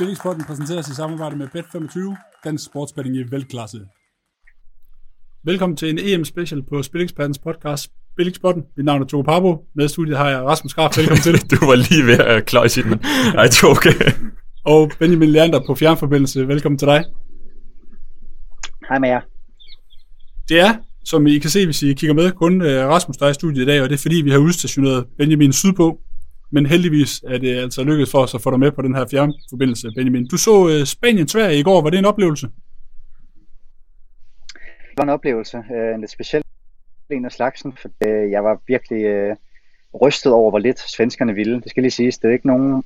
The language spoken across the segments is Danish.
Spillingsporten præsenteres i samarbejde med Bet25, dansk sportsbetting i velklasse. Velkommen til en EM-special på Spillingspottens podcast Spillingsporten. Mit navn er Tove Pabo. Med i studiet har jeg Rasmus Graf. Velkommen til. du var lige ved at klare nej, det er okay. Og Benjamin Leander på fjernforbindelse. Velkommen til dig. Hej med jer. Det er, som I kan se, hvis I kigger med, kun øh, Rasmus, der er i studiet i dag, og det er fordi, vi har udstationeret Benjamin sydpå. Men heldigvis er det altså lykkedes for os at få dig med på den her fjernforbindelse, Benjamin. Du så øh, uh, Spanien-Sverige i går. Var det en oplevelse? Det var en oplevelse. Øh, en lidt speciel en af slagsen, for øh, jeg var virkelig rystet over, hvor lidt svenskerne ville. Det skal lige siges. Det er ikke nogen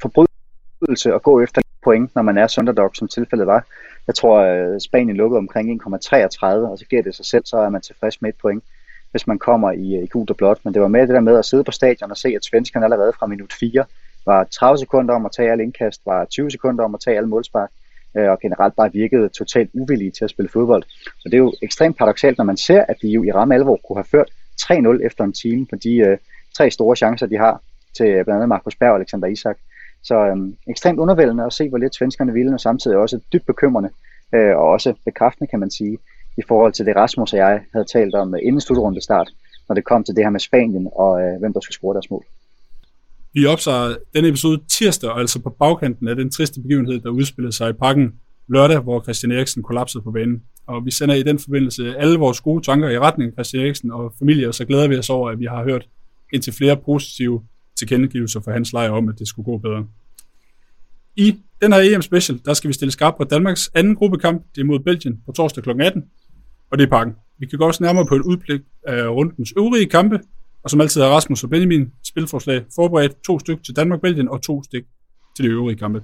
forbrydelse at gå efter point, når man er underdog, som tilfældet var. Jeg tror, Spanien lukkede omkring 1,33, og så giver det sig selv, så er man tilfreds med et point hvis man kommer i, øh, i gult og blåt. Men det var med det der med at sidde på stadion og se, at svenskerne allerede fra minut 4 var 30 sekunder om at tage alle indkast, var 20 sekunder om at tage alle målspark, øh, og generelt bare virkede totalt uvillige til at spille fodbold. Så det er jo ekstremt paradoxalt, når man ser, at de jo i ramme alvor kunne have ført 3-0 efter en time på de øh, tre store chancer, de har til øh, blandt andet Markus Berg og Alexander Isak. Så øhm, ekstremt undervældende at se, hvor lidt svenskerne ville, og samtidig også dybt bekymrende, øh, og også bekræftende, kan man sige, i forhold til det Rasmus og jeg havde talt om øh, inden slutrunde start, når det kom til det her med Spanien og øh, hvem der skulle score deres mål. Vi optager denne episode tirsdag, altså på bagkanten af den triste begivenhed, der udspillede sig i parken lørdag, hvor Christian Eriksen kollapsede på banen. Og vi sender i den forbindelse alle vores gode tanker i retning af Christian Eriksen og familie, og så glæder vi os over, at vi har hørt indtil flere positive tilkendegivelser for hans lejr om, at det skulle gå bedre. I den her EM Special, der skal vi stille skarpt på Danmarks anden gruppekamp. Det er mod Belgien på torsdag kl. 18 og det er pakken. Vi kan gå også nærmere på et udblik af rundens øvrige kampe, og som altid har Rasmus og Benjamin spilforslag forberedt to stykker til Danmark-Belgien og to stykker til de øvrige kampe.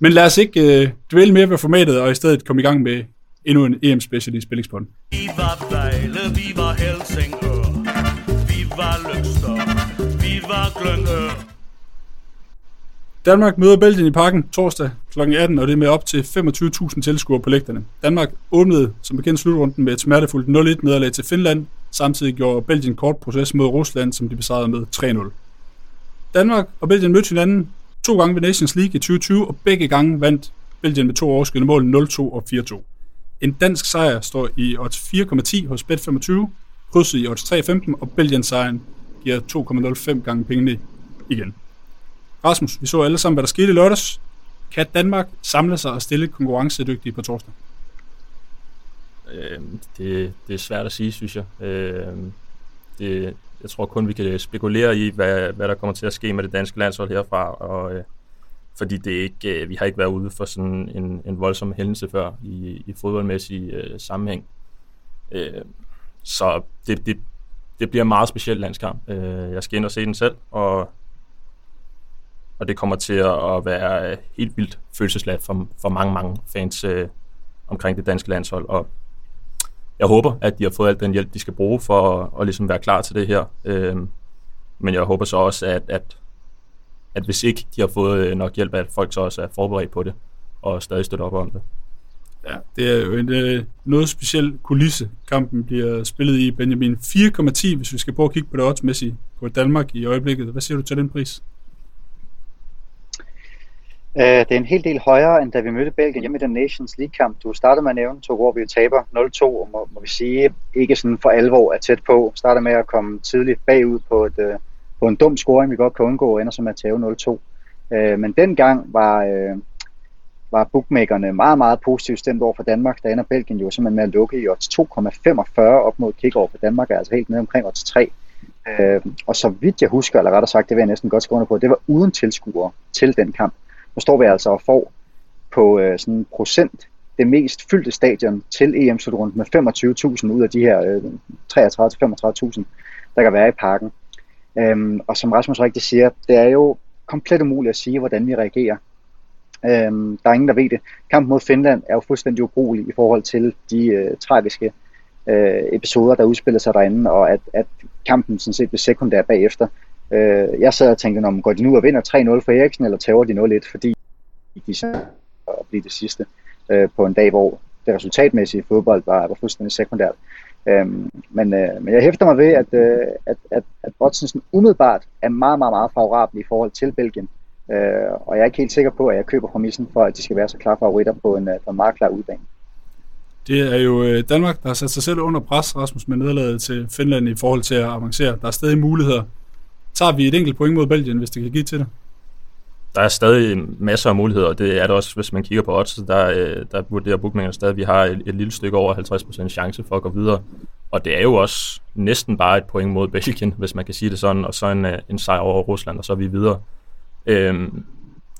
Men lad os ikke øh, dvæle mere ved formatet, og i stedet komme i gang med endnu en EM-special i Spillingspodden. Vi var Vejle, vi var Helsingør, vi var Løgster, vi var Glyngør. Danmark møder Belgien i parken torsdag kl. 18, og det er med op til 25.000 tilskuere på lægterne. Danmark åbnede som bekendt slutrunden med et smertefuldt 0-1 nederlag til Finland. Samtidig gjorde Belgien kort proces mod Rusland, som de besejrede med 3-0. Danmark og Belgien mødte hinanden to gange ved Nations League i 2020, og begge gange vandt Belgien med to overskydende mål 0-2 og 4-2. En dansk sejr står i odds 4,10 hos Bet25, krydset i odds 3,15, og Belgien sejren giver 2,05 gange pengene igen. Rasmus, vi så alle sammen, hvad der skete i lørdags. Kan Danmark samle sig og stille konkurrencedygtige på torsdag? Øh, det, det er svært at sige, synes jeg. Øh, det, jeg tror kun, vi kan spekulere i, hvad, hvad der kommer til at ske med det danske landshold herfra, og, øh, fordi det ikke, øh, vi har ikke været ude for sådan en, en voldsom hændelse før i, i fodboldmæssig øh, sammenhæng. Øh, så det, det, det bliver en meget speciel landskamp. Øh, jeg skal ind og se den selv, og og det kommer til at være øh, helt vildt følelsesladt for, for mange, mange fans øh, omkring det danske landshold, og jeg håber, at de har fået al den hjælp, de skal bruge for at, at ligesom være klar til det her. Øh, men jeg håber så også, at, at, at hvis ikke de har fået øh, nok hjælp, at folk så også er forberedt på det, og stadig støtter op om det. Ja, det er jo en øh, noget speciel kulisse, kampen bliver spillet i. Benjamin 4,10, hvis vi skal prøve at kigge på det oddsmæssige på Danmark i øjeblikket. Hvad siger du til den pris? Øh, det er en hel del højere, end da vi mødte Belgien hjemme i den Nations League-kamp. Du startede med at nævne, to, hvor vi taber 0-2, og må, må vi sige, ikke sådan for alvor er tæt på. Starter med at komme tidligt bagud på, et, øh, på en dum scoring, vi godt kan undgå, og ender som at tage 0-2. Øh, men dengang var, øh, var bookmakerne meget, meget positivt stemt over for Danmark. Der ender Belgien jo simpelthen med at lukke i odds 2,45 op mod kick for Danmark, er altså helt nede omkring odds 3. Øh, og så vidt jeg husker, eller rettere sagt, det vil jeg næsten godt skrive under på, det var uden tilskuere til den kamp. Nu står vi altså og får på øh, sådan procent det mest fyldte stadion til EM-slutrunden med 25.000 ud af de her øh, 33-35.000, der kan være i parken. Øhm, og som Rasmus rigtig siger, det er jo komplet umuligt at sige, hvordan vi reagerer. Øhm, der er ingen, der ved det. Kampen mod Finland er jo fuldstændig ubrugelig i forhold til de øh, tragiske øh, episoder, der udspiller sig derinde, og at, at kampen sådan set blev sekundær bagefter. Øh, jeg sad og tænkte, om går de nu og vinder 3-0 for Eriksen, eller tager de 0-1, fordi de så at blive det sidste øh, på en dag, hvor det resultatmæssige fodbold var, var fuldstændig sekundært. Øhm, men, øh, men jeg hæfter mig ved, at, øh, at, at, at Botsensen umiddelbart er meget, meget, meget favorabel i forhold til Belgien. Øh, og jeg er ikke helt sikker på, at jeg køber præmissen for, at de skal være så klare favoritter på en, øh, på en meget klar udbane. Det er jo øh, Danmark, der har sat sig selv under pres, Rasmus, med nederlaget til Finland i forhold til at avancere. Der er stadig muligheder. Tager vi et enkelt point mod Belgien, hvis det kan give til det? der er stadig masser af muligheder, og det er der også, hvis man kigger på odds, der, øh, der vurderer bookmakerne stadig, at vi har et, et lille stykke over 50% chance for at gå videre. Og det er jo også næsten bare et point mod Belgien, hvis man kan sige det sådan, og så en, øh, en sejr over Rusland, og så er vi videre. Øhm,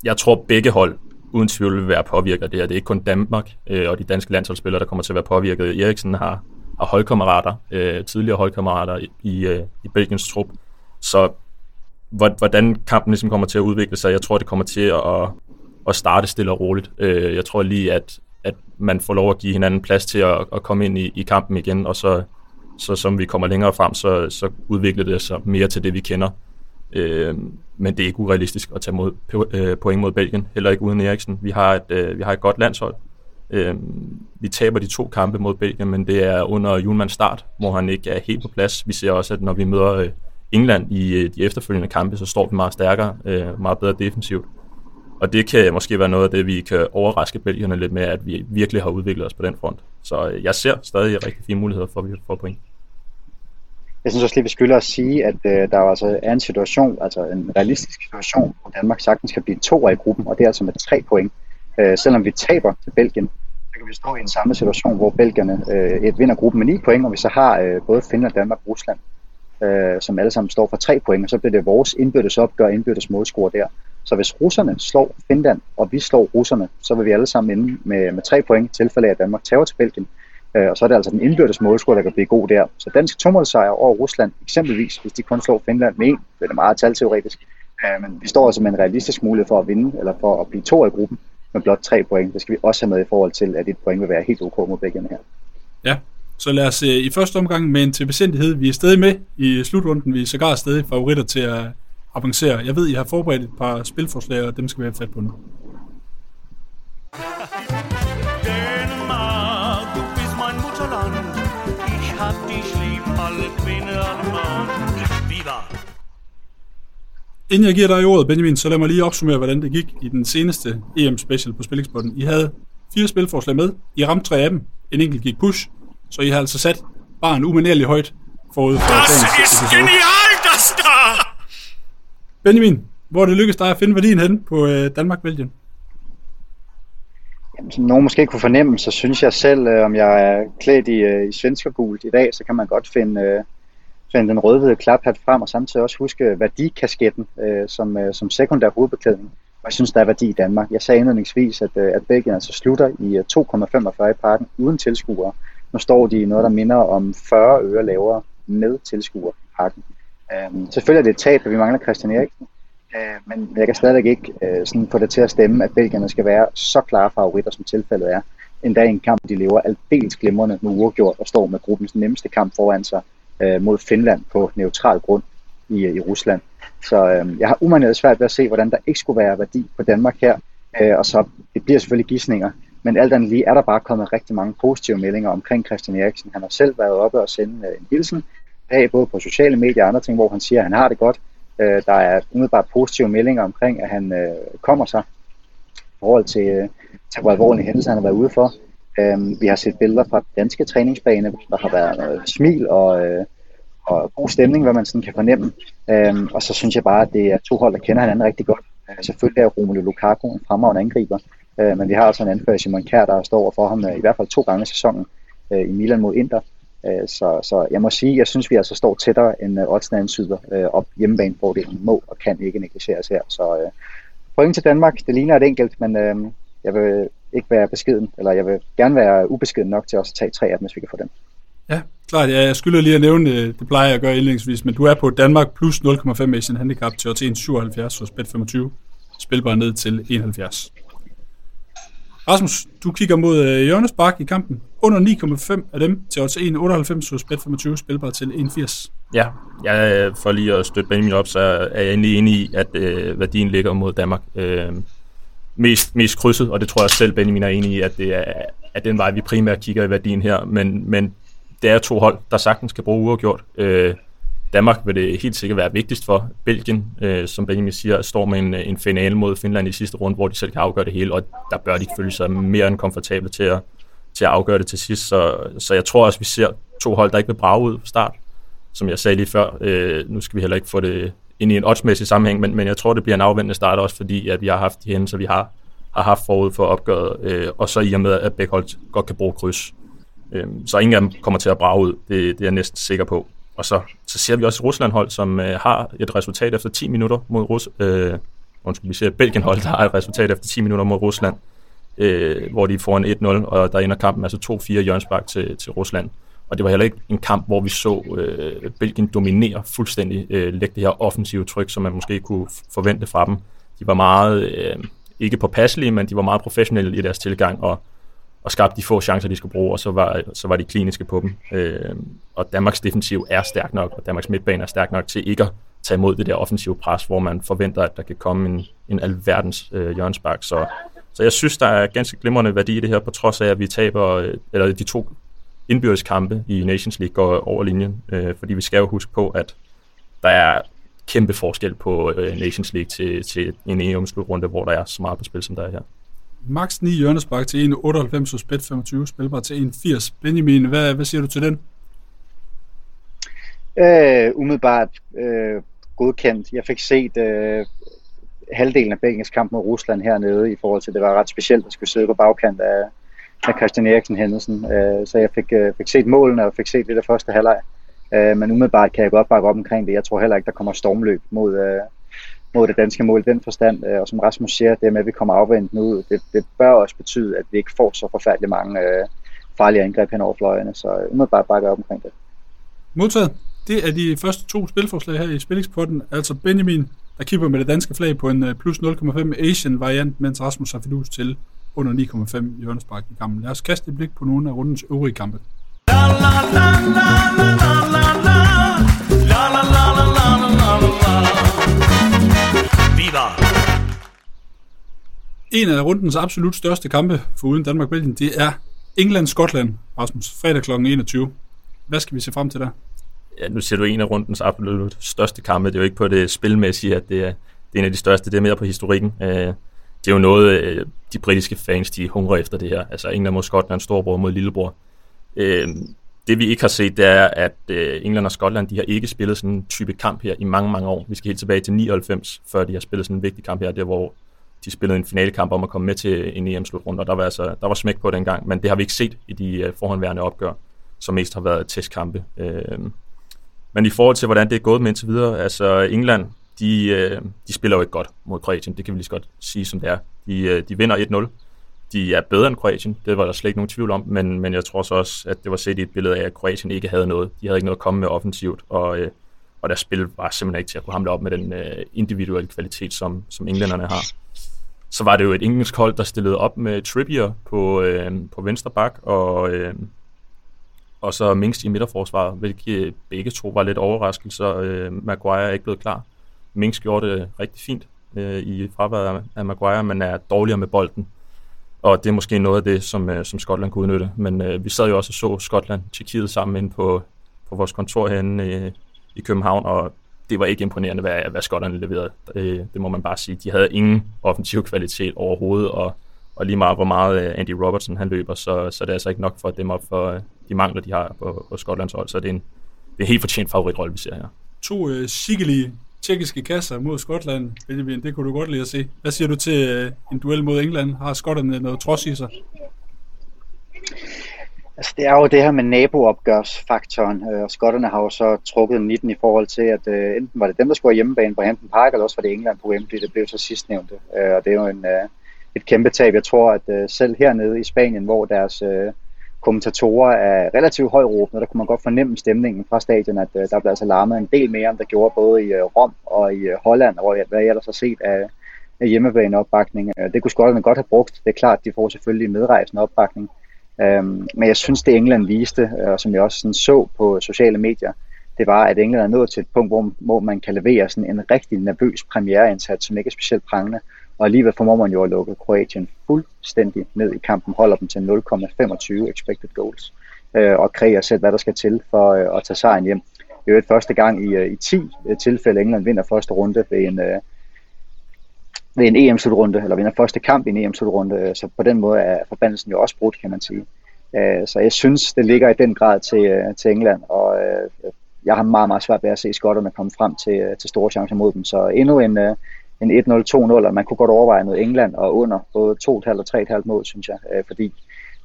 jeg tror begge hold uden tvivl vil være påvirket af det her. Det er ikke kun Danmark øh, og de danske landsholdsspillere, der kommer til at være påvirket. Eriksen har, har holdkammerater, øh, tidligere holdkammerater i, i, øh, i Belgiens trup. Så hvordan kampen ligesom kommer til at udvikle sig. Jeg tror, det kommer til at, at starte stille og roligt. Øh, jeg tror lige, at, at man får lov at give hinanden plads til at, at komme ind i, i kampen igen, og så, så som vi kommer længere frem, så, så udvikler det sig mere til det, vi kender. Øh, men det er ikke urealistisk at tage mod, øh, point mod Belgien, heller ikke uden Eriksen. Vi har et, øh, vi har et godt landshold. Øh, vi taber de to kampe mod Belgien, men det er under Julmans start, hvor han ikke er helt på plads. Vi ser også, at når vi møder England i øh, de efterfølgende kampe, så står vi meget stærkere, øh, meget bedre defensivt. Og det kan måske være noget af det, vi kan overraske belgierne lidt med, at vi virkelig har udviklet os på den front. Så øh, jeg ser stadig rigtig fine muligheder for, at vi får point. Jeg synes også lige, vi skylder at sige, at øh, der altså er en situation, altså en realistisk situation, hvor Danmark sagtens kan blive to i gruppen, og det er altså med tre point. Øh, selvom vi taber til Belgien, så kan vi stå i en samme situation, hvor belgierne øh, et vinder gruppen med ni point, og vi så har øh, både Finland, Danmark og Rusland øh, som alle sammen står for tre point, og så bliver det vores indbyrdes opgør, indbyrdes målscore der. Så hvis russerne slår Finland, og vi slår russerne, så vil vi alle sammen ende med, med tre point, i tilfælde af at Danmark tager til Belgien. Øh, og så er det altså den indbyrdes målscore, der kan blive god der. Så dansk tomålsejr over Rusland, eksempelvis, hvis de kun slår Finland med en, det er meget talteoretisk, øh, men vi står altså med en realistisk mulighed for at vinde, eller for at blive to i gruppen, med blot tre point. Det skal vi også have med i forhold til, at et point vil være helt ok mod begge her. Ja, så lad os øh, i første omgang med en til besindighed. Vi er stadig med i slutrunden. Vi er sågar stadig favoritter til at avancere. Jeg ved, I har forberedt et par spilforslag, og dem skal vi have fat på nu. Inden jeg giver dig ordet, Benjamin, så lad mig lige opsummere, hvordan det gik i den seneste EM-special på Spillingsbotten. I havde fire spilforslag med. I ramte tre af dem. En enkelt gik push, så I har altså sat barn umanerligt højt forud for Das ist genial, das da! Benjamin, hvor er det lykkedes dig at finde værdien hen på øh, Danmark-Belgien? Jamen, som nogen måske kunne fornemme, så synes jeg selv, øh, om jeg er klædt i, øh, i svenskergult i dag, så kan man godt finde, øh, finde den rødhvide klaphat frem, og samtidig også huske værdikasketten øh, som, øh, som sekundær hovedbeklædning. Og jeg synes, der er værdi i Danmark. Jeg sagde indledningsvis, at, øh, at Belgien altså slutter i 2,45 øh, i parken uden tilskuere. Nu står de i noget, der minder om 40 øre lavere med tilskuerpakken. Øhm, selvfølgelig er det et tab, at vi mangler Christian Eriksen, øh, men jeg kan stadig ikke øh, sådan få det til at stemme, at belgierne skal være så klare favoritter, som tilfældet er. Endda i en kamp, de lever aldeles glimrende med uafgjort og står med gruppens nemmeste kamp foran sig øh, mod Finland på neutral grund i, i Rusland. Så øh, jeg har umanerligt svært ved at se, hvordan der ikke skulle være værdi på Danmark her. Øh, og så det bliver selvfølgelig gissninger, men alt andet lige er der bare kommet rigtig mange positive meldinger omkring Christian Eriksen. Han har selv været oppe og sende øh, en hilsen bag, både på sociale medier og andre ting, hvor han siger, at han har det godt. Øh, der er umiddelbart positive meldinger omkring, at han øh, kommer sig i forhold til, øh, til hvor alvorlige hændelser han har været ude for. Øh, vi har set billeder fra danske træningsbane, der har været noget smil og, og god stemning, hvad man sådan kan fornemme. og så synes jeg bare, at det er to hold, der kender hinanden rigtig godt. selvfølgelig er Romelu Lukaku en fremragende angriber, Øh, men vi har altså en anfører, Simon Kjær, der står over for ham øh, i hvert fald to gange i sæsonen øh, i Milan mod Inter. Øh, så, så jeg må sige, jeg synes, vi altså står tættere end øh, oddsene ansyder øh, og hjemmebanefordelen må og kan ikke negligeres her. Så øh, point til Danmark, det ligner et enkelt, men øh, jeg vil ikke være beskeden, eller jeg vil gerne være ubeskeden nok til også at tage tre af dem, hvis vi kan få dem. Ja, klart. Ja, jeg skylder lige at nævne, øh, det plejer jeg at gøre indledningsvis, men du er på Danmark plus 0,5 i sin handicap til 1,77 hos Bet25. Spilbar ned til 71. Rasmus, du kigger mod øh, Jørgens Bak i kampen. Under 9,5 af dem til odds 1,98 hos Bet25, spilbar til 1,80. Ja, jeg, øh, for lige at støtte Benjamin op, så er jeg egentlig enig i, at øh, værdien ligger mod Danmark. Øh, mest, mest krydset, og det tror jeg selv, Benjamin er enig i, at det er at den vej, vi primært kigger i værdien her. Men, men det er to hold, der sagtens skal bruge uafgjort. Øh, Danmark vil det helt sikkert være vigtigst for. Belgien, øh, som Benjamin siger, står med en, en finale mod Finland i sidste runde, hvor de selv kan afgøre det hele, og der bør de føle sig mere end komfortable til at, til at afgøre det til sidst. Så, så jeg tror også, vi ser to hold, der ikke vil brage ud fra start. Som jeg sagde lige før, øh, nu skal vi heller ikke få det ind i en oddsmæssig sammenhæng, men, men jeg tror, det bliver en afvendende start også, fordi at vi har haft de hændelser, vi har, har haft forud for opgøret, øh, og så i og med, at begge hold godt kan bruge kryds. Øh, så ingen af dem kommer til at brage ud, det, det er jeg næsten sikker på. Og så, så ser vi også et Rusland-hold, som øh, har et resultat efter 10 minutter mod Rus øh, undskyld, vi ser Belgien-hold, der har et resultat efter 10 minutter mod Rusland, øh, hvor de får en 1-0, og der ender kampen altså 2-4 hjørnsbak til, til Rusland. Og det var heller ikke en kamp, hvor vi så øh, Belgien dominere fuldstændig, øh, lægge det her offensive tryk, som man måske kunne forvente fra dem. De var meget, øh, ikke påpasselige, men de var meget professionelle i deres tilgang, og og skabte de få chancer, de skulle bruge, og så var, så var de kliniske på dem. Øh, og Danmarks defensiv er stærk nok, og Danmarks midtbane er stærk nok til ikke at tage imod det der offensive pres, hvor man forventer, at der kan komme en, en alverdens øh, hjørnspark. Så, så jeg synes, der er ganske glimrende værdi i det her, på trods af, at vi taber, øh, eller de to indbyrdes kampe i Nations League går over linjen, øh, fordi vi skal jo huske på, at der er kæmpe forskel på øh, Nations League til, til en EM-slutrunde, hvor der er så meget på spil, som der er her. Max 9 hjørnespark til 1,98 hos Bet 25, spilbar til 1,80. Benjamin, hvad, hvad siger du til den? Øh, umiddelbart øh, godkendt. Jeg fik set øh, halvdelen af Belgiens kamp mod Rusland hernede, i forhold til, at det var ret specielt at skulle sidde på bagkant af, af Christian Eriksen hændelsen. Øh, så jeg fik, øh, fik set målene og fik set det der første halvleg. Øh, men umiddelbart kan jeg godt bakke op omkring det. Jeg tror heller ikke, der kommer stormløb mod, øh, mod det danske mål i den forstand. Øh, og som Rasmus siger, det med, at vi kommer afvendt ud, det, det bør også betyde, at vi ikke får så forfærdeligt mange øh, farlige angreb hen over fløjene. Så øh, umiddelbart bakke op omkring det. Modtaget. Det er de første to spilforslag her i Spillingspodden. Altså Benjamin, der kipper med det danske flag på en plus 0,5 Asian variant, mens Rasmus har fidus til under 9,5 i Ørnespark i kampen. Lad os kaste et blik på nogle af rundens øvrige kampe. La, la, la, la, la, la, la, En af rundens absolut største kampe for uden Danmark-Belgien, det er England-Skotland, Rasmus, fredag kl. 21. Hvad skal vi se frem til der? Ja, nu ser du en af rundens absolut største kampe. Det er jo ikke på det spilmæssige, at det er, det er en af de største. Det er mere på historikken. Øh, det er jo noget, øh, de britiske fans, de hungrer efter det her. Altså England mod Skotland, storbror mod lillebror. Øh, det vi ikke har set, det er, at øh, England og Skotland, de har ikke spillet sådan en type kamp her i mange, mange år. Vi skal helt tilbage til 99, før de har spillet sådan en vigtig kamp her, der hvor de spillede en finalekamp om at komme med til en EM-slutrunde, og der var, altså, der var smæk på den gang, men det har vi ikke set i de uh, forhåndværende opgør, som mest har været testkampe. Uh, men i forhold til, hvordan det er gået med indtil videre, altså England, de, øh, de spiller jo ikke godt mod Kroatien, det kan vi lige så godt sige, som det er. De, øh, de vinder 1-0, de er bedre end Kroatien, det var der slet ikke nogen tvivl om, men, men jeg tror så også, at det var set i et billede af, at Kroatien ikke havde noget. De havde ikke noget at komme med offensivt, og, øh, og deres spil var simpelthen ikke til at kunne hamle op med den øh, individuelle kvalitet, som, som englænderne har. Så var det jo et engelsk hold, der stillede op med Trippier på, øh, på venstre bak, og, øh, og så Minks i midterforsvaret, hvilket øh, begge to var lidt overraskelser. Øh, Maguire er ikke blevet klar. Minks gjorde det rigtig fint øh, i fraværet af Maguire, men er dårligere med bolden. Og det er måske noget af det, som, øh, som Skotland kunne udnytte. Men øh, vi sad jo også og så Skotland, Tjekkiet sammen inde på, på vores kontor herinde øh, i København, og det var ikke imponerende, hvad, hvad skotterne leverede. Det, det må man bare sige. De havde ingen offensiv kvalitet overhovedet, og, og lige meget hvor meget øh, Andy Robertson han løber, så, så det er altså ikke nok for dem op for øh, de mangler, de har på, på Skotlands hold. Så det er en, det er en helt fortjent favoritrolle, vi ser her. To øh, skikkelige tjekkiske kasser mod Skotland, Benjamin, det kunne du godt lide at se. Hvad siger du til øh, en duel mod England? Har skotterne noget trods i sig? Altså, det er jo det her med naboopgørsfaktoren, øh, og skotterne har jo så trukket 19 i forhold til, at uh, enten var det dem, der skulle have hjemmebane på Hampton Park, eller også var det England på Wembley, det blev så sidstnævnte. Uh, og det er jo en, uh, et kæmpe tab. Jeg tror, at uh, selv hernede i Spanien, hvor deres uh, kommentatorer er relativt højråbende, der kunne man godt fornemme stemningen fra stadion, at uh, der blev altså larmet en del mere, end der gjorde både i uh, Rom og i uh, Holland, og hvad jeg ellers har set af, af hjemmebaneopbakning. Uh, det kunne skotterne godt have brugt. Det er klart, de får selvfølgelig medrejsende opbakning. Øhm, men jeg synes, det England viste, og som jeg også sådan så på sociale medier, det var, at England er nået til et punkt, hvor, hvor man kan levere sådan en rigtig nervøs premiereindsats, som ikke er specielt prangende. Og alligevel formår man jo at lukke Kroatien fuldstændig ned i kampen, holder dem til 0,25 expected goals, øh, og kræver selv, hvad der skal til for øh, at tage sejren hjem. Det er jo et første gang i, øh, i 10 øh, tilfælde, England vinder første runde ved en, øh, ved en EM-slutrunde, eller vinder første kamp i en EM-slutrunde, øh, så på den måde er forbandelsen jo også brudt, kan man sige. Øh, så jeg synes, det ligger i den grad til, øh, til England, og jeg har meget, meget svært ved at se skotterne komme frem til, til store chancer mod dem. Så endnu en, en 1-0, 2-0, og man kunne godt overveje noget England og under både 2,5 og 3,5 mål, synes jeg, fordi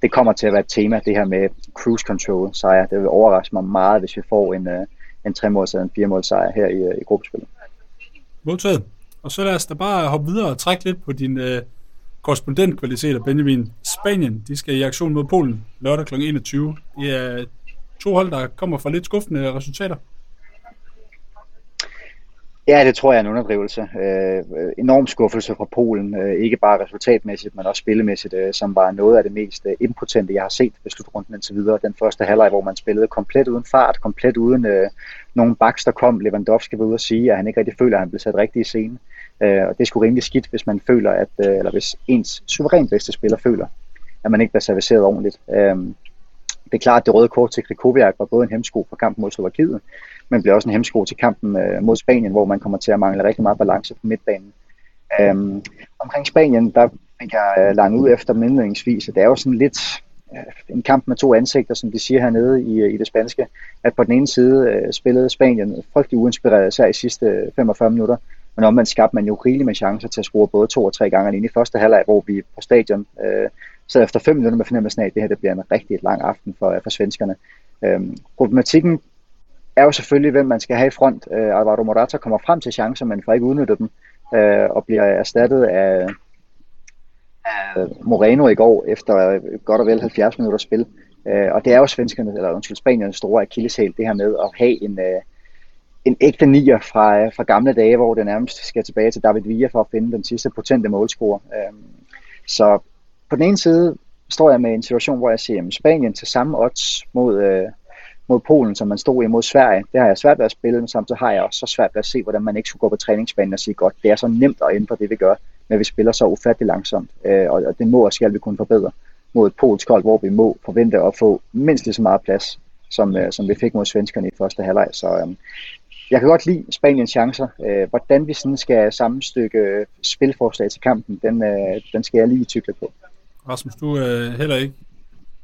det kommer til at være et tema, det her med cruise control sejr. Det vil overraske mig meget, hvis vi får en, en 3-måls eller en 4-måls sejr her i, i gruppespillet. Modtaget. Og så lad os da bare hoppe videre og trække lidt på din øh, korrespondentkvaliteter, Benjamin. Spanien, de skal i aktion mod Polen lørdag kl. 21. Det er to hold, der kommer fra lidt skuffende resultater. Ja, det tror jeg er en underdrivelse. Øh, enorm skuffelse fra Polen, øh, ikke bare resultatmæssigt, men også spillemæssigt, øh, som var noget af det mest øh, impotente, jeg har set ved slutrunden indtil videre. Den første halvleg, hvor man spillede komplet uden fart, komplet uden øh, nogen baks, der kom. Lewandowski var ude at sige, at han ikke rigtig føler, at han blev sat rigtig i scene. Øh, og det er sgu rimelig skidt, hvis man føler, at, øh, eller hvis ens suverænt bedste spiller føler, at man ikke bliver serviceret ordentligt. Øh, det er klart, at det røde kort til Krikoviak var både en hemsko for kampen mod Slovakiet, men bliver også en hemsko til kampen øh, mod Spanien, hvor man kommer til at mangle rigtig meget balance på midtbanen. Øhm, omkring Spanien, der fik jeg øh, langt ud efter indledningsvis, at det er jo sådan lidt øh, en kamp med to ansigter, som de siger hernede i, øh, i det spanske, at på den ene side øh, spillede Spanien frygtelig uinspireret, især i sidste øh, 45 minutter, men omvendt skabte man jo rigeligt med chancer til at score både to og tre gange ind i første halvleg, hvor vi på stadion øh, sad efter fem minutter med fornemmelsen af, at det her det bliver en rigtig lang aften for, øh, for svenskerne. Øhm, problematikken er jo selvfølgelig, hvem man skal have i front. Øh, Alvaro Morata kommer frem til chancer, men får ikke udnyttet dem, øh, og bliver erstattet af, af Moreno i går, efter øh, godt og vel 70 minutter spil. Øh, og det er jo svenskerne, eller undskyld, Spaniens store akilleshæl, det her med at have en, øh, en ægte nier fra, øh, fra gamle dage, hvor det nærmest skal tilbage til David Villa for at finde den sidste potente målscorer. Øh, så på den ene side står jeg med en situation, hvor jeg siger, at Spanien til samme odds mod, øh, mod Polen, som man stod imod Sverige, det har jeg svært ved at spille, men samtidig har jeg også så svært ved at se, hvordan man ikke skulle gå på træningsbanen og sige, godt, det er så nemt at ændre det, vi gør, men vi spiller så ufattelig langsomt, øh, og, og det må og skal vi kunne forbedre mod et polsk hold, hvor vi må forvente at få mindst lige så meget plads, som, øh, som vi fik mod svenskerne i første halvleg. Så øh, jeg kan godt lide Spaniens chancer. Øh, hvordan vi sådan skal sammenstykke øh, spilforslag til kampen, den, øh, den skal jeg lige tykle på. Rasmus, du er øh, heller ikke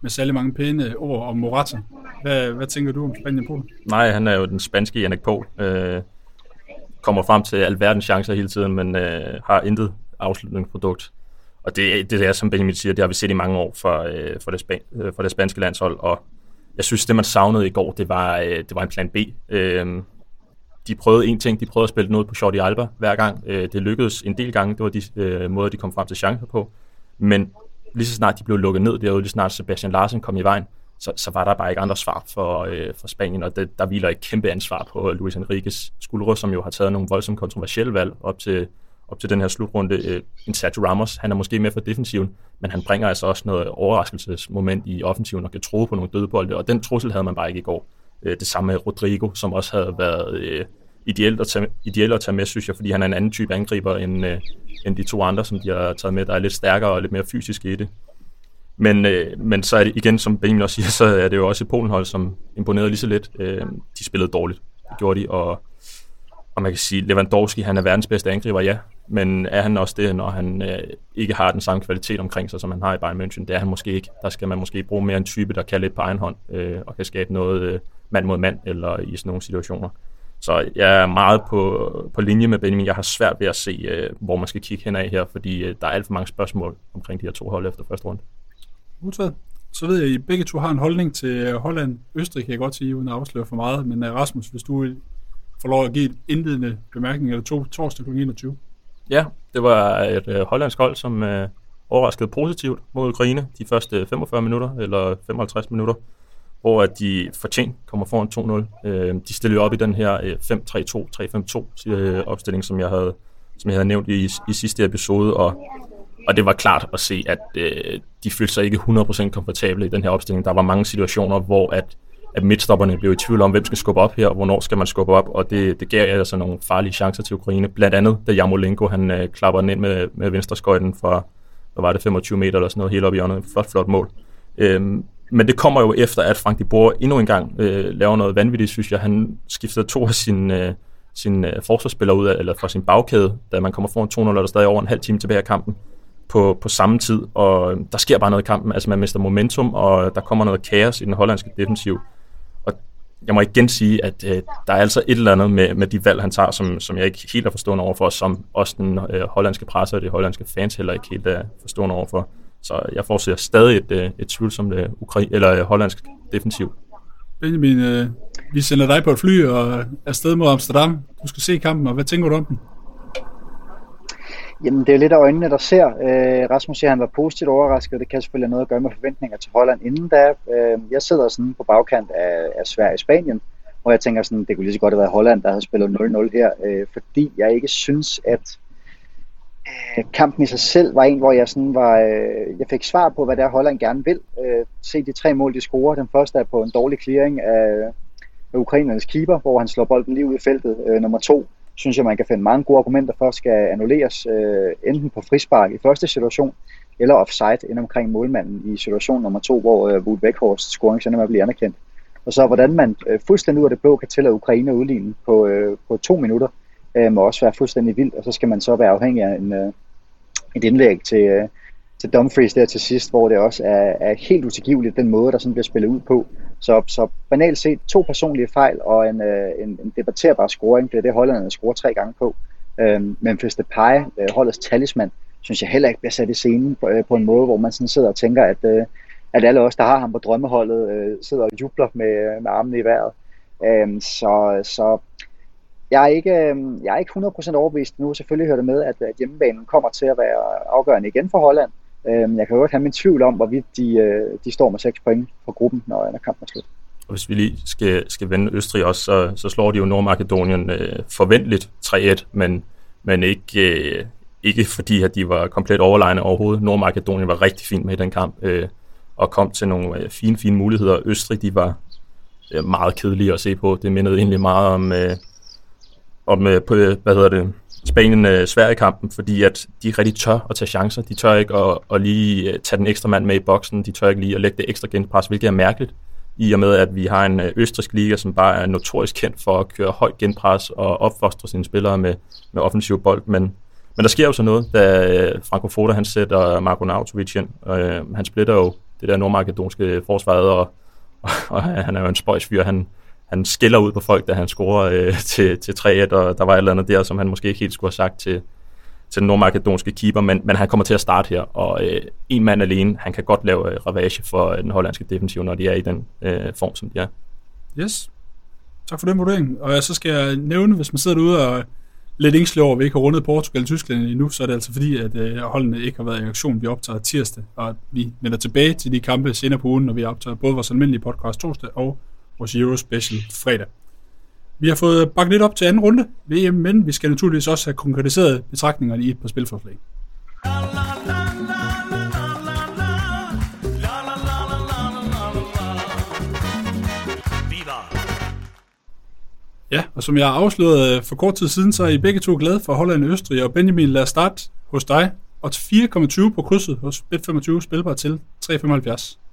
med særlig mange pæne ord om Morata. Hvad, hvad tænker du om Spanien på? Nej, han er jo den spanske Janik Pohl. Øh, kommer frem til alverdens chancer hele tiden, men øh, har intet afslutningsprodukt. Og det, det er, som Benjamin siger, det har vi set i mange år for, øh, for, det, span, øh, for det spanske landshold, og jeg synes, det man savnede i går, det var, øh, det var en plan B. Øh, de prøvede en ting, de prøvede at spille noget på Shorty Alba hver gang. Øh, det lykkedes en del gange, det var de øh, måder, de kom frem til chancer på. Men lige så snart de blev lukket ned derude, lige så snart Sebastian Larsen kom i vejen, så, så var der bare ikke andre svar for, øh, for Spanien, og det, der hviler et kæmpe ansvar på Luis Enriques skuldre, som jo har taget nogle voldsomt kontroversielle valg op til, op til den her slutrunde. Øh, en Sergio Ramos, han er måske med for defensiven, men han bringer altså også noget overraskelsesmoment i offensiven og kan tro på nogle dødbolde, og den trussel havde man bare ikke i går. Øh, det samme med Rodrigo, som også havde været øh, ideelt, at tage, ideelt at tage med, synes jeg, fordi han er en anden type angriber end, øh, end de to andre, som de har taget med, der er lidt stærkere og lidt mere fysisk i det. Men, øh, men så er det igen, som Benjamin også siger, så er det jo også et Polenhold, som imponerede lige så lidt. Øh, de spillede dårligt, det gjorde de, og, og man kan sige, Lewandowski, han er verdens bedste angriber, ja, men er han også det, når han øh, ikke har den samme kvalitet omkring sig, som han har i Bayern München? Det er han måske ikke. Der skal man måske bruge mere en type, der kan lidt på egen hånd, øh, og kan skabe noget øh, mand mod mand, eller i sådan nogle situationer. Så jeg er meget på, på linje med Benjamin. Jeg har svært ved at se, øh, hvor man skal kigge hen af her, fordi øh, der er alt for mange spørgsmål omkring de her to hold efter første runde. Udtaget. Så ved jeg, at I begge to har en holdning til Holland. Østrig kan jeg godt sige, uden at afsløre for meget. Men uh, Rasmus, hvis du får lov at give et indledende bemærkning eller to torsdag kl. 21. Ja, det var et uh, hollandsk hold, som uh, overraskede positivt mod Ukraine de første 45 minutter eller 55 minutter hvor at de fortjent kommer foran 2-0. Øh, de stillede op i den her øh, 5-3-2, 3-5-2 øh, opstilling, som jeg havde, som jeg havde nævnt i, i sidste episode, og, og det var klart at se, at øh, de følte sig ikke 100% komfortable i den her opstilling. Der var mange situationer, hvor at, at midtstopperne blev i tvivl om, hvem skal skubbe op her, og hvornår skal man skubbe op, og det, det gav altså nogle farlige chancer til Ukraine. Blandt andet, da Jamolenko han øh, klapper den ind med, med venstreskøjten fra, hvad var det, 25 meter eller sådan noget, helt op i hjørnet. Flot, flot mål. Øhm, men det kommer jo efter, at Frank de Boer endnu en gang øh, laver noget vanvittigt, synes jeg. Han skifter to af sine, øh, sine øh, forsvarsspillere ud af, eller fra sin bagkæde, da man kommer foran 2-0, og der stadig over en halv time tilbage af kampen på, på samme tid, og der sker bare noget i kampen. Altså man mister momentum, og der kommer noget kaos i den hollandske defensiv. Og jeg må igen sige, at øh, der er altså et eller andet med, med de valg, han tager, som, som jeg ikke helt er forstående overfor, som også den øh, hollandske presse og de hollandske fans heller ikke helt er forstående overfor. Så jeg fortsætter stadig et, øh, et tvivlsomt øh, Ukra- eller øh, hollandsk defensiv. Benjamin, øh, vi sender dig på et fly og er sted mod Amsterdam. Du skal se kampen, og hvad tænker du om den? Jamen, det er jo lidt af øjnene, der ser. Øh, Rasmus siger, at han var positivt overrasket, og det kan selvfølgelig have noget at gøre med forventninger til Holland inden da. Øh, jeg sidder sådan på bagkant af, af Sverige og Spanien, og jeg tænker sådan, det kunne lige så godt have været Holland, der havde spillet 0-0 her, øh, fordi jeg ikke synes, at Øh, kampen i sig selv var en, hvor jeg sådan var, øh, jeg fik svar på, hvad der Holland gerne vil. Øh, se de tre mål, de scorer. Den første er på en dårlig clearing af, af ukrainernes keeper, hvor han slår bolden lige ud i feltet. Øh, nummer to synes jeg, man kan finde mange gode argumenter for, skal annulleres øh, enten på frispark i første situation, eller offside ind omkring målmanden i situation nummer to, hvor øh, Wout Weghorst scoring så med at blive anerkendt. Og så hvordan man øh, fuldstændig ud af det blå kan tillade Ukraine udligne på, øh, på to minutter, øh, må også være fuldstændig vildt, og så skal man så være afhængig af en, øh, et indlæg til, øh, til Dumfries der til sidst, hvor det også er, er helt utilgiveligt, den måde, der sådan bliver spillet ud på. Så, så banalt set to personlige fejl og en, øh, en, en debatterbar scoring, det er det hollanderne scorer tre gange på. Øh, Memphis Depay, øh, holdets talisman, synes jeg heller ikke bliver sat i scenen på, øh, på en måde, hvor man sådan sidder og tænker, at, øh, at alle os, der har ham på drømmeholdet, øh, sidder og jubler med, øh, med armene i vejret. Øh, så, så jeg er ikke, øhm, jeg er ikke 100% overbevist nu. Selvfølgelig hører det med, at, hjemmebanen kommer til at være afgørende igen for Holland. Øhm, jeg kan godt have min tvivl om, hvorvidt de, øh, de står med 6 point på gruppen, når, når kampen er slut. Og hvis vi lige skal, skal vende Østrig også, så, så slår de jo Nordmakedonien øh, forventeligt 3-1, men, men ikke, øh, ikke fordi, at de var komplet overlegne overhovedet. Nordmakedonien var rigtig fint med i den kamp, øh, og kom til nogle øh, fine, fine muligheder. Østrig, de var øh, meget kedelige at se på. Det mindede egentlig meget om, øh, om øh, på, øh, hvad hedder det, Spanien-Sverige-kampen, øh, fordi at de rigtig tør at tage chancer. De tør ikke at, at lige øh, tage den ekstra mand med i boksen. De tør ikke lige at lægge det ekstra genpres, hvilket er mærkeligt i og med, at vi har en østrisk liga, som bare er notorisk kendt for at køre højt genpres og opfostre sine spillere med, med offensiv bold. Men, men der sker jo så noget, da Franco Foda han sætter Marco Nautovic ind. Øh, han splitter jo det der nordmakedonske forsvaret, og, og, og han er jo en spøjsfyr. Han, han skiller ud på folk, da han scorer øh, til, til 3-1, og der var et eller andet der, som han måske ikke helt skulle have sagt til, til den nordmakedonske keeper, men, men han kommer til at starte her, og øh, en mand alene, han kan godt lave øh, ravage for øh, den hollandske defensiv, når de er i den øh, form, som de er. Yes. Tak for den vurdering. Og øh, så skal jeg nævne, hvis man sidder derude og lidt ængstelig over, at vi ikke har rundet Portugal og Tyskland endnu, så er det altså fordi, at øh, holdene ikke har været i aktion. Vi optager tirsdag, og vi vender tilbage til de kampe senere på ugen, når vi optager både vores almindelige podcast torsdag og vores Euro Special fredag. Vi har fået bakket lidt op til anden runde VM, men vi skal naturligvis også have konkretiseret betragtningerne i et par spilforslag. Ja, og som jeg har afsløret øh, for kort tid siden, så er I begge to glade for Holland og Østrig, og Benjamin, lad os starte hos dig. Og 4,20 på krydset hos Bet25 spilbar til 3,75.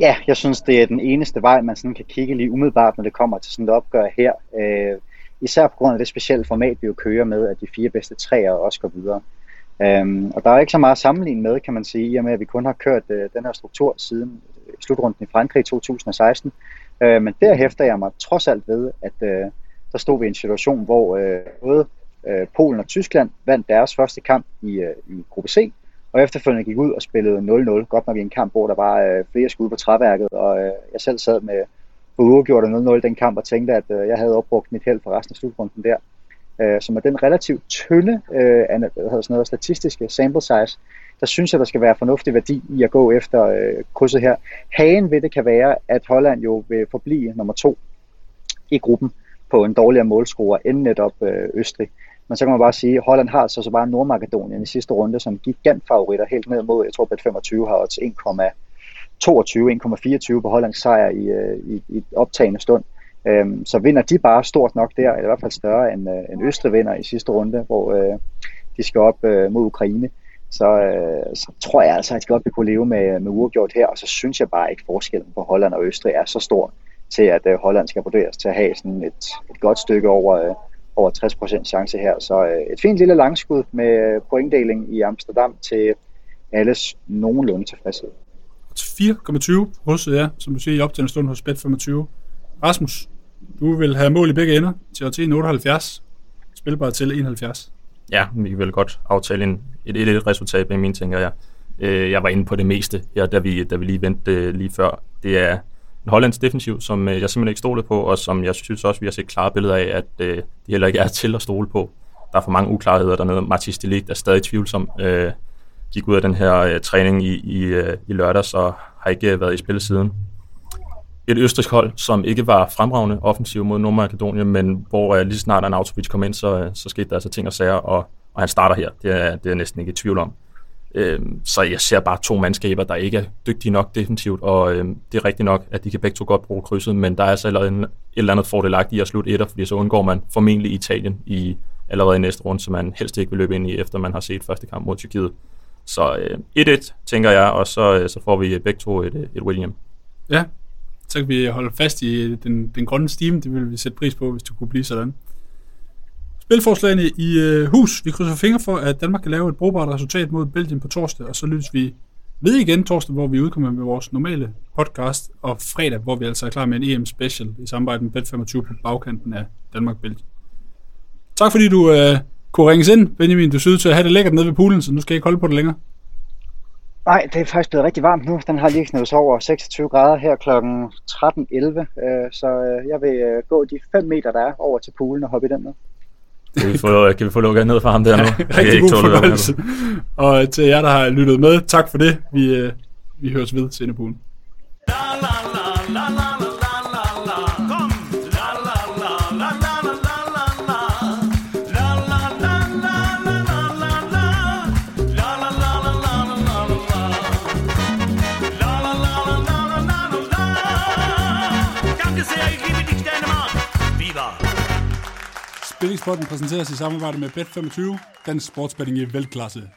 Ja, jeg synes, det er den eneste vej, man sådan kan kigge lige umiddelbart, når det kommer til sådan et opgør her. Øh, især på grund af det specielle format, vi jo kører med, at de fire bedste træer også går videre. Øhm, og der er ikke så meget sammenligning med, kan man sige, i og med, at vi kun har kørt øh, den her struktur siden øh, slutrunden i Frankrig i 2016. Øh, men der hæfter jeg mig trods alt ved, at øh, der stod vi i en situation, hvor øh, både øh, Polen og Tyskland vandt deres første kamp i, øh, i gruppe C, og efterfølgende gik ud og spillede 0-0, godt nok i en kamp, hvor der var øh, flere skud på træværket, og øh, jeg selv sad med på uafgjort 0-0 den kamp og tænkte, at øh, jeg havde opbrugt mit held for resten af slutrunden der. Øh, så med den relativt tynde øh, hvad hedder sådan noget, statistiske sample size, der synes jeg, der skal være fornuftig værdi i at gå efter øh, krydset her. Hagen ved det kan være, at Holland jo vil forblive nummer to i gruppen på en dårligere målscorer end netop øh, Østrig. Men så kan man bare sige, at Holland har så, så bare Nordmakedonien i sidste runde som gigantfavoritter helt ned mod, jeg tror, bet 25 har odds 1,22, 1,24 på Hollands sejr i, øh, i, i optagende stund. Øhm, så vinder de bare stort nok der, eller i hvert fald større end, øh, end Østrig vinder i sidste runde, hvor øh, de skal op øh, mod Ukraine. så, øh, så tror jeg altså, at de godt vil kunne leve med, med uafgjort her, og så synes jeg bare ikke, forskellen på Holland og Østrig er så stor til, at øh, Holland skal vurderes til at have sådan et, et godt stykke over, øh, over 60% chance her. Så øh, et fint lille langskud med pointdeling i Amsterdam til alles nogenlunde tilfredshed. 4,20 hos ja, som du siger i optagende stund hos Bet25. Rasmus, du vil have mål i begge ender til at 78. Spilbar til 71. Ja, vi vil godt aftale en, et 1-1 resultat med min, tænker jeg. Øh, jeg var inde på det meste her, da vi, da vi lige vendte øh, lige før. Det er en hollandsk defensiv, som øh, jeg simpelthen ikke stoler på, og som jeg synes også, vi har set klare billeder af, at øh, det heller ikke er til at stole på. Der er for mange uklarheder dernede. Martis Delict er stadig tvivlsom. Øh, gik ud af den her øh, træning i, i, øh, i lørdags og har ikke øh, været i spil siden. Et østrisk hold, som ikke var fremragende offensiv mod Nordmakedonien, men hvor øh, lige snart en Autovic kom ind, så, øh, så skete der altså ting og sager, og, og han starter her. Det er, det er jeg næsten ikke i tvivl om. Øh, så jeg ser bare to mandskaber, der ikke er dygtige nok defensivt, og øh, det er rigtigt nok, at de kan begge to godt bruge krydset, men der er altså et eller andet fordelagtigt i at slutte etter, fordi så undgår man formentlig Italien i allerede i næste runde, som man helst ikke vil løbe ind i, efter man har set første kamp mod Tyrkiet. Så øh, 1-1, tænker jeg, og så, øh, så får vi begge to et, øh, et William. Ja, så kan vi holde fast i den, den grønne stime. Det vil vi sætte pris på, hvis du kunne blive sådan. Spilforslagene i øh, hus. Vi krydser fingre for, at Danmark kan lave et brugbart resultat mod Belgien på torsdag, og så lyttes vi ved igen torsdag, hvor vi udkommer med vores normale podcast, og fredag, hvor vi altså er klar med en EM special i samarbejde med Bet25 på bagkanten af Danmark-Belgien. Tak fordi du øh, kunne ringes ind, Benjamin. Du ser ud til at have det lækkert nede ved poolen, så nu skal jeg ikke holde på det længere. Nej, det er faktisk blevet rigtig varmt nu. Den har lige knævet over 26 grader her kl. 13.11, øh, så øh, jeg vil øh, gå de 5 meter, der er over til poolen og hoppe i den med. Kan vi få, kan vi få lukket ned for ham der nu? Ja, rigtig god fornøjelse. Og til jer, der har lyttet med, tak for det. Vi, vi høres ved senere på ugen. La, la, la, la, la. Spillingspotten præsenteres i samarbejde med Bet25, dansk sportsbetting i velklasse.